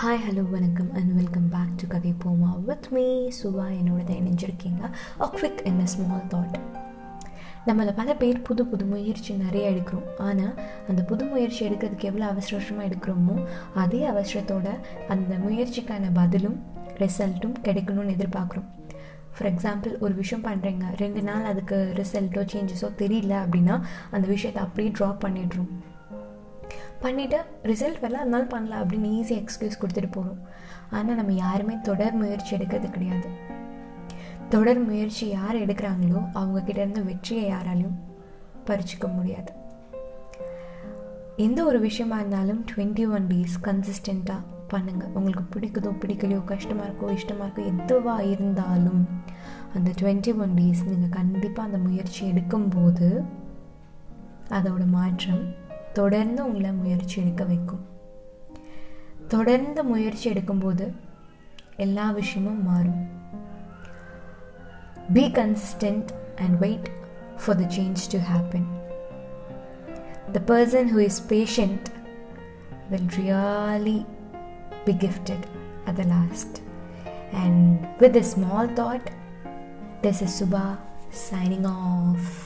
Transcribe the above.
Hi hello வணக்கம் and welcome back to Kathai Poma with me Suva என்னோட இணைஞ்சிருக்கீங்க a quick and a small thought நம்மள பல பேர் புது புது முயற்சி நிறைய எடுக்கிறோம். ஆனால் அந்த புது முயற்சி எடுக்கிறதுக்கு எவ்வளோ அவசர அவசரமாக எடுக்கிறோமோ அதே அவசரத்தோட அந்த முயற்சிக்கான பதிலும் ரிசல்ட்டும் கிடைக்கணும்னு எதிர்பார்க்குறோம். ஃபார் எக்ஸாம்பிள் ஒரு விஷயம் பண்ணுறீங்க ரெண்டு நாள் அதுக்கு ரிசல்ட்டோ சேஞ்சஸோ தெரியல அப்படின்னா அந்த விஷயத்தை அப்படியே ட்ராப் பண்ணிடுறோம். பண்ணிவிட்டு ரிசல்ட் வரல அதனால பண்ணல அப்படின்னு ஈஸியாக எக்ஸ்கியூஸ் கொடுத்துட்டு போகிறோம் ஆனால் நம்ம யாருமே தொடர் முயற்சி எடுக்கிறது கிடையாது. தொடர் முயற்சி யார் எடுக்கிறாங்களோ அவங்கக்கிட்ட இருந்த வெற்றியை யாராலையும் பறிச்சிக்க முடியாது. எந்த ஒரு விஷயமா இருந்தாலும் டுவெண்ட்டி ஒன் டேஸ் கன்சிஸ்டண்ட்டாக பண்ணுங்கள் உங்களுக்கு பிடிக்குதோ பிடிக்கலையோ கஷ்டமாக இருக்கோ இஷ்டமாக இருக்கோ எதுவாக இருந்தாலும் அந்த டுவெண்ட்டி ஒன் டேஸ் நீங்கள் கண்டிப்பாக அந்த முயற்சி எடுக்கும்போது அதோட மாற்றம் தொடர்ந்து உங்களை முயற்சி எடுக்க வைக்கும் தொடர்ந்து முயற்சி எடுக்கும்போது எல்லா விஷயமும் மாறும் be consistent and wait for the change to happen the person who is patient will really be gifted at the last. And with a small thought, this is Subha signing off.